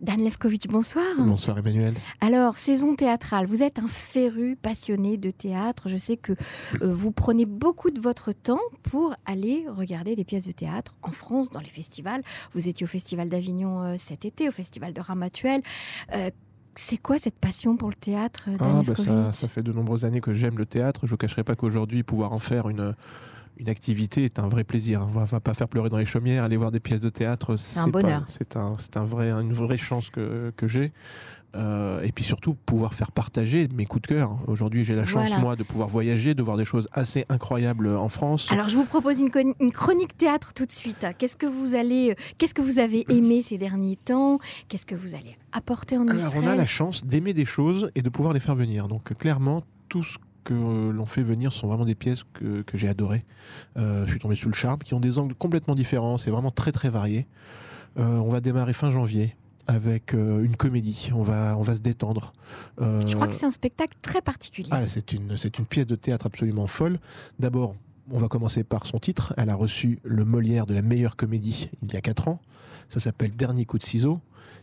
Dan Levkovitch, bonsoir. Bonsoir Emmanuel. Alors, saison théâtrale, vous êtes un féru passionné de théâtre. Je sais que euh, vous prenez beaucoup de votre temps pour aller regarder des pièces de théâtre en France, dans les festivals. Vous étiez au Festival d'Avignon euh, cet été, au Festival de Ramatuel. Euh, c'est quoi cette passion pour le théâtre, Dan Ah, bah, ça, ça fait de nombreuses années que j'aime le théâtre. Je ne cacherai pas qu'aujourd'hui, pouvoir en faire une, une activité est un vrai plaisir. On va, va pas faire pleurer dans les chaumières, aller voir des pièces de théâtre, c'est un bonheur. C'est un, un vrai, une vraie chance que, que j'ai. Euh, et puis surtout, pouvoir faire partager mes coups de cœur. Aujourd'hui, j'ai la chance, Voilà. moi, de pouvoir voyager, de voir des choses assez incroyables en France. Alors, je vous propose une, chronique théâtre tout de suite. Qu'est-ce que vous allez, euh, qu'est-ce que vous avez aimé ces derniers temps? Qu'est-ce que vous allez apporter en Alors, Israël on a la chance d'aimer des choses et de pouvoir les faire venir. Donc, euh, clairement, tout ce que euh, l'on fait venir sont vraiment des pièces que, que j'ai adorées. Euh, je suis tombé sous le charme, qui ont des angles complètement différents. C'est vraiment très, très varié. Euh, on va démarrer fin janvier avec euh, une comédie. On va, on va se détendre. Euh, Je crois que c'est un spectacle très particulier. ah, c'est une, c'est une pièce de théâtre absolument folle. D'abord, on va commencer par son titre. Elle a reçu le Molière de la meilleure comédie il y a 4 ans. Ça s'appelle Dernier coup de ciseau.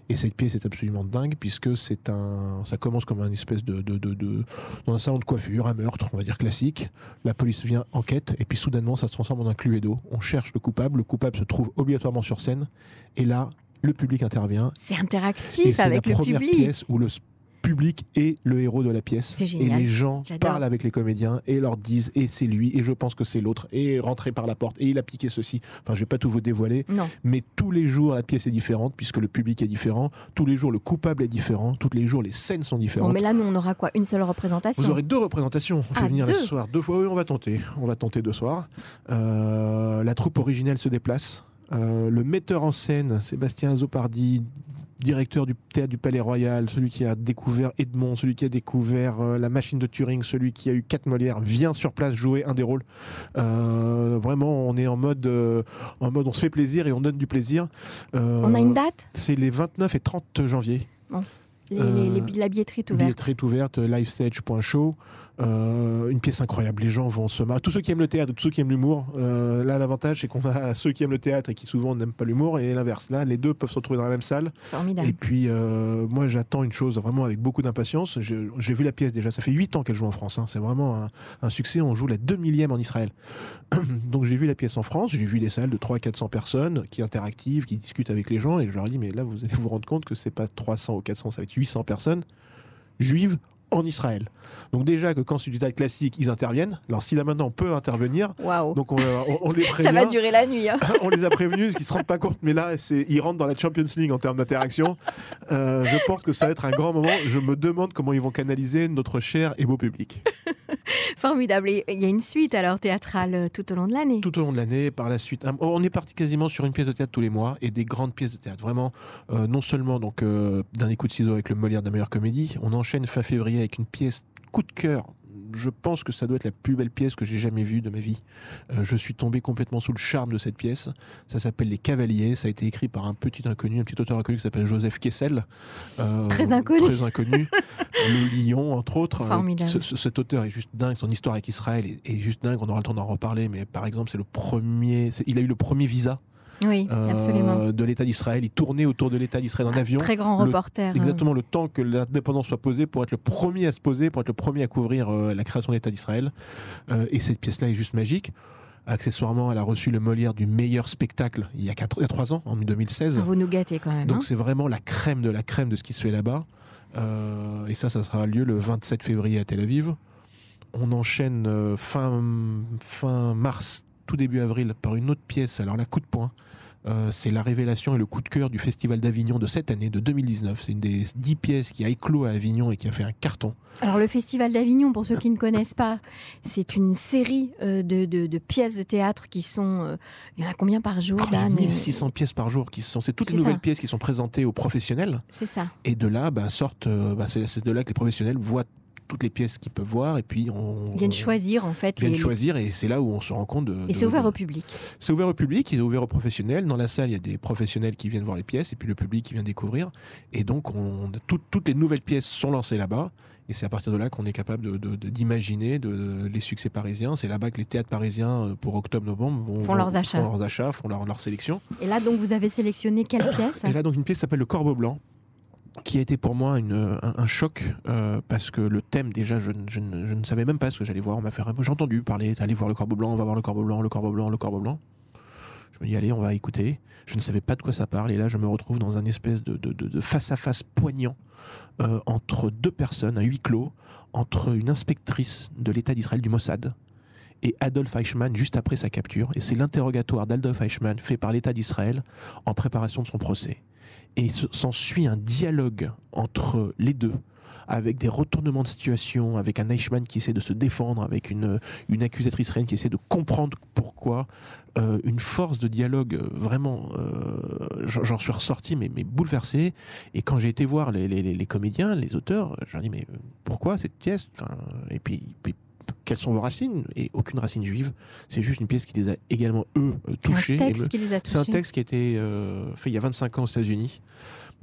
Et cette pièce est absolument dingue puisque c'est un, ça commence comme un espèce de, de, de- de- dans un salon de coiffure, un meurtre, on va dire classique. La police vient enquête et puis soudainement ça se transforme en un cluedo. On cherche le coupable. Le coupable se trouve obligatoirement sur scène. Et là, le public intervient C'est et interactif c'est la avec le première public. pièce où le public est le héros de la pièce. Et les gens parlent avec les comédiens et leur disent et c'est lui et je pense que c'est l'autre et rentrer par la porte et il a piqué ceci. Enfin, je vais pas tout vous dévoiler, Non. mais tous les jours la pièce est différente puisque le public est différent. Tous les jours le coupable est différent. Tous les jours les scènes sont Bon, différentes. mais là, nous, on aura quoi? Une seule représentation? Vous aurez deux représentations. On fait Ah, venir deux? ce soir deux fois. Oui, on va tenter. On va tenter deux soirs. Euh, la troupe originelle se déplace. Euh, le metteur en scène, Sébastien Zopardi, directeur du théâtre du Palais Royal, celui qui a découvert Edmond, celui qui a découvert euh, la machine de Turing, celui qui a eu quatre Molières, vient sur place jouer un des rôles. Euh, vraiment, on est en mode, euh, en mode, on se fait plaisir et on donne du plaisir. On a une date? C'est les 29 et 30 janvier. Les- euh, les- les- La billetterie est ouverte. Billetterie ouverte, livestage.show. Euh, une pièce incroyable. Les gens vont se marrer. Tous ceux qui aiment le théâtre, tous ceux qui aiment l'humour. euh, là, l'avantage, c'est qu'on a ceux qui aiment le théâtre et qui souvent n'aiment pas l'humour, et l'inverse. Là, les deux peuvent se retrouver dans la même salle. Formidable. Et puis, euh, moi, j'attends une chose vraiment avec beaucoup d'impatience. J'ai j'ai vu la pièce déjà. Ça fait 8 ans qu'elle joue en France. hein. C'est vraiment un, un succès. On joue la 2 millième en Israël. Donc, j'ai vu la pièce en France. J'ai vu des salles de 300-400 personnes qui interactivent, qui discutent avec les gens. Et je leur ai dit, mais là, vous allez vous rendre compte que c'est pas 300 ou 400, ça va être 800 personnes juives en Israël. Donc déjà que quand c'est du théâtre classique, ils interviennent. Alors si là maintenant on peut intervenir, donc on, on- on les prévient. Ça va durer la nuit. hein. on les a prévenus, qu'ils se rendent pas compte, mais là, c'est, ils rentrent dans la Champions League en termes d'interaction. Euh, je pense que ça va être un grand moment. Je me demande comment ils vont canaliser notre cher et beau public. Formidable. Il y a une suite alors théâtrale euh, tout au long de l'année. Tout au long de l'année, par la suite, un- on est parti quasiment sur une pièce de théâtre tous les mois et des grandes pièces de théâtre. Vraiment, euh, non seulement donc euh, d'un coup de ciseaux avec le Molière de la meilleure comédie, on enchaîne fin février avec une pièce coup de cœur. Je pense que ça doit être la plus belle pièce que j'ai jamais vue de ma vie. Euh, je suis tombé complètement sous le charme de cette pièce. Ça s'appelle Les Cavaliers. Ça a été écrit par un petit inconnu, un petit auteur inconnu qui s'appelle Joseph Kessel. Euh, Très inconnu. Très inconnu. le Lion, entre autres. Euh, Formidable. ce- ce- cet auteur est juste dingue. Son histoire avec Israël est, est juste dingue. On aura le temps d'en reparler. Mais par exemple, c'est le premier. Il a eu le premier visa Oui, euh, absolument. de l'État d'Israël. Il tournait autour de l'État d'Israël en avion. Très grand le- reporter. hein. Exactement le temps que l'indépendance soit posée pour être le premier à se poser, pour être le premier à couvrir euh, la création de l'État d'Israël. Euh, et cette pièce-là est juste magique. Accessoirement, elle a reçu le Molière du meilleur spectacle il y a, quatre, il y a trois ans, en 2016. Ah, Vous nous gâtez quand même. hein. Donc c'est vraiment la crème de la crème de ce qui se fait là-bas. Euh, et ça, ça sera lieu le 27 février à Tel Aviv. On enchaîne euh, fin, fin mars, tout début avril, par une autre pièce. Alors la coup de poing. Euh, c'est la révélation et le coup de cœur du Festival d'Avignon de cette année, de 2019. C'est une des dix pièces qui a éclos à Avignon et qui a fait un carton. Alors le Festival d'Avignon, pour ceux qui ne connaissent pas, c'est une série euh, de, de- de pièces de théâtre qui sont... euh, il y en a combien par jour, Oh, il y a Dan 1600 pièces par jour qui sont. C'est toutes les ça. nouvelles pièces qui sont présentées aux professionnels. C'est ça. Et de là, bah, sortent. bah, c'est de là que les professionnels voient toutes les pièces qu'ils peuvent voir et puis on viennent on- choisir en fait. viennent les- choisir et c'est là où on se rend compte de. Et c'est ouvert de- au public. C'est ouvert au public, il est ouvert aux professionnels. Dans la salle, il y a des professionnels qui viennent voir les pièces et puis le public qui vient découvrir. Et donc, on, tout- toutes les nouvelles pièces sont lancées là-bas. Et c'est à partir de là qu'on est capable de- de- de- d'imaginer de, les succès parisiens. C'est là-bas que les théâtres parisiens, euh, pour octobre-novembre, vont- Font leurs achats. font leurs achats, font leur, leur sélection. Et là, donc, vous avez sélectionné quelle pièce Et là, donc, une pièce s'appelle Le Corbeau Blanc. Qui a été pour moi une, un, choc euh, parce que le thème déjà je, je, ne savais même pas ce que j'allais voir. On m'a fait j'ai entendu parler allez voir le corbeau blanc on va voir le corbeau blanc le corbeau blanc le corbeau blanc. Je me dis allez on va écouter. Je ne savais pas de quoi ça parle. Et là je me retrouve dans un espèce de, de face à face poignant euh, entre deux personnes à huis clos entre une inspectrice de l'État d'Israël du Mossad et Adolf Eichmann juste après sa capture. Et c'est l'interrogatoire d'Adolf Eichmann fait par l'État d'Israël en préparation de son procès et s'ensuit un dialogue entre les deux avec des retournements de situation, avec un Eichmann qui essaie de se défendre, avec une, une accusatrice reine qui essaie de comprendre pourquoi, euh, une force de dialogue euh, vraiment, euh, j'en suis ressorti mais, mais, bouleversé. Et quand j'ai été voir les, les, les comédiens, les auteurs, j'ai dit mais pourquoi cette pièce? Enfin, Et puis, quelles sont vos racines Et aucune racine juive. C'est juste une pièce qui les a également, eux, touchés. C'est un texte qui les a touchés. C'est un texte qui a été euh, fait il y a 25 ans aux États-Unis.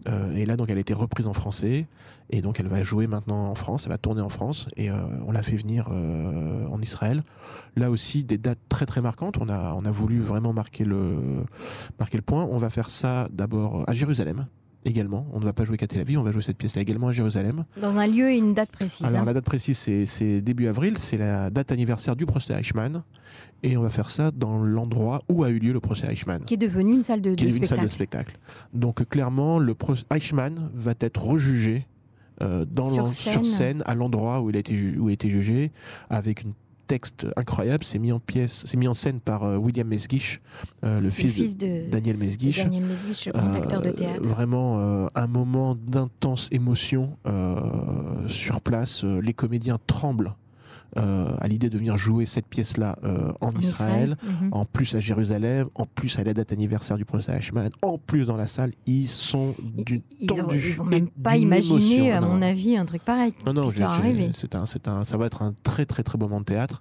Euh, et là, donc, elle a été reprise en français. Et donc, elle va jouer maintenant en France. Elle va tourner en France. Et euh, on l'a fait venir euh, en Israël. Là aussi, des dates très, très marquantes. On a, on a voulu vraiment marquer le, marquer le point. On va faire ça d'abord à Jérusalem également. On ne va pas jouer qu'à Tel Aviv, on va jouer cette pièce-là également à Jérusalem. Dans un lieu et une date précise. Alors hein. la date précise, c'est début avril, c'est la date anniversaire du procès Eichmann. Et on va faire ça dans l'endroit où a eu lieu le procès Eichmann. Qui est devenu une salle de, qui de est spectacle. Une salle de spectacle. Donc clairement, le procès Eichmann va être rejugé euh, dans sur, sur, scène. à l'endroit où il a été où il a été jugé avec une texte incroyable. C'est mis en pièce, c'est mis en scène par euh, William Mesguich, euh, le, fils, le fils de, de, Daniel Mesguich. Daniel Mesguich, grand acteur de théâtre. Vraiment euh, un moment d'intense émotion euh, sur place. les comédiens tremblent. Euh, à l'idée de venir jouer cette pièce-là euh, en, En Israël, Israël, mhm. en plus à Jérusalem, en plus à la date anniversaire du procès Eichmann, en plus dans la salle, ils sont du Ils ont, tendu ils ont et même pas d'une imaginé, émotion. à Non. mon avis, un truc pareil. Non, non, c'est un, c'est un, ça va être un très très très beau moment de théâtre.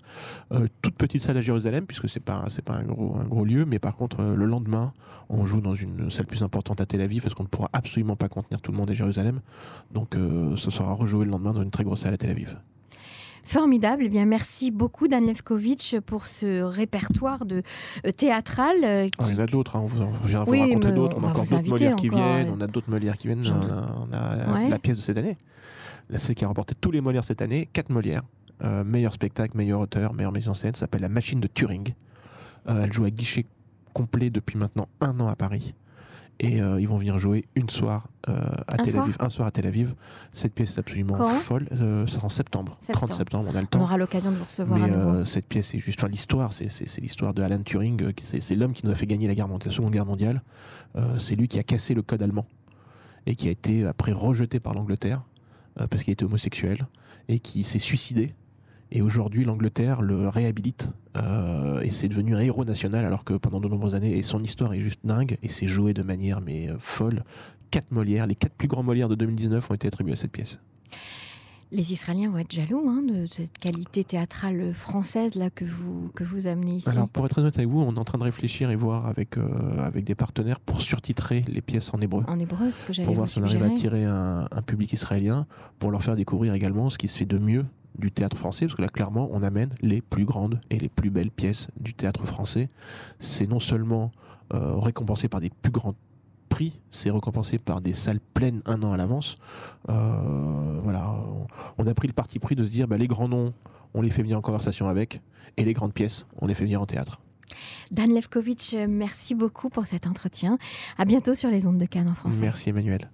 Euh, toute petite salle à Jérusalem, puisque c'est pas c'est pas un gros un gros lieu, mais par contre le lendemain, on joue dans une salle plus importante à Tel Aviv, parce qu'on ne pourra absolument pas contenir tout le monde à Jérusalem. Donc euh, ce sera rejoué le lendemain dans une très grosse salle à Tel Aviv. Formidable. Eh bien, merci beaucoup, Dan Levkovitch, pour ce répertoire de euh, théâtral. euh, Ah, qui- en a d'autres, hein, on vous, viens vous Oui, raconter mais d'autres. on On a encore d'autres Molières qui viennent, on a d'autres Molières qui viennent. On a, on Ouais. la pièce de cette année, la celle qui a remporté tous les Molières cette année, quatre Molières. Euh, meilleur spectacle, meilleur auteur, meilleure mise en scène, s'appelle La Machine de Turing. Elle joue à guichet complet depuis maintenant un an à Paris. Et euh, ils vont venir jouer une soir euh, à Un Tel soir Aviv, un soir à Tel Aviv. Cette pièce est absolument Quand folle. Euh, ça sera en septembre, 30 Septembre. on a le On temps. aura l'occasion de vous recevoir Mais à euh, cette pièce, c'est juste. Enfin, l'histoire, c'est, c'est, c'est l'histoire de Alan Turing. C'est, l'homme qui nous a fait gagner la, guerre, la Seconde Guerre mondiale. C'est lui qui a cassé le code allemand et qui a été après rejeté par l'Angleterre parce qu'il était homosexuel et qui s'est suicidé. Et aujourd'hui, l'Angleterre le réhabilite euh, et c'est devenu un héros national alors que pendant de nombreuses années, et son histoire est juste dingue et c'est joué de manière mais euh, folle. Quatre Molières, les quatre plus grands Molières de 2019 ont été attribués à cette pièce. Les Israéliens vont être jaloux hein, de cette qualité théâtrale française là que vous, que vous amenez ici. Alors, pour être honnête avec vous, on est en train de réfléchir et voir avec, euh, avec des partenaires pour surtitrer les pièces en hébreu. en hébreu, ce que j'allais Pour voir si on arrive à attirer un, un public israélien, pour leur faire découvrir également ce qui se fait de mieux du théâtre français, parce que là, clairement, on amène les plus grandes et les plus belles pièces du théâtre français. C'est non seulement euh, récompensé par des plus grands prix, c'est récompensé par des salles pleines un an à l'avance. Euh, voilà, on, a pris le parti pris de se dire, bah, les grands noms, on les fait venir en conversation avec, et les grandes pièces, on les fait venir en théâtre. Dan Levkovitch, merci beaucoup pour cet entretien. À bientôt sur les ondes de Cannes en français. Merci Emmanuel.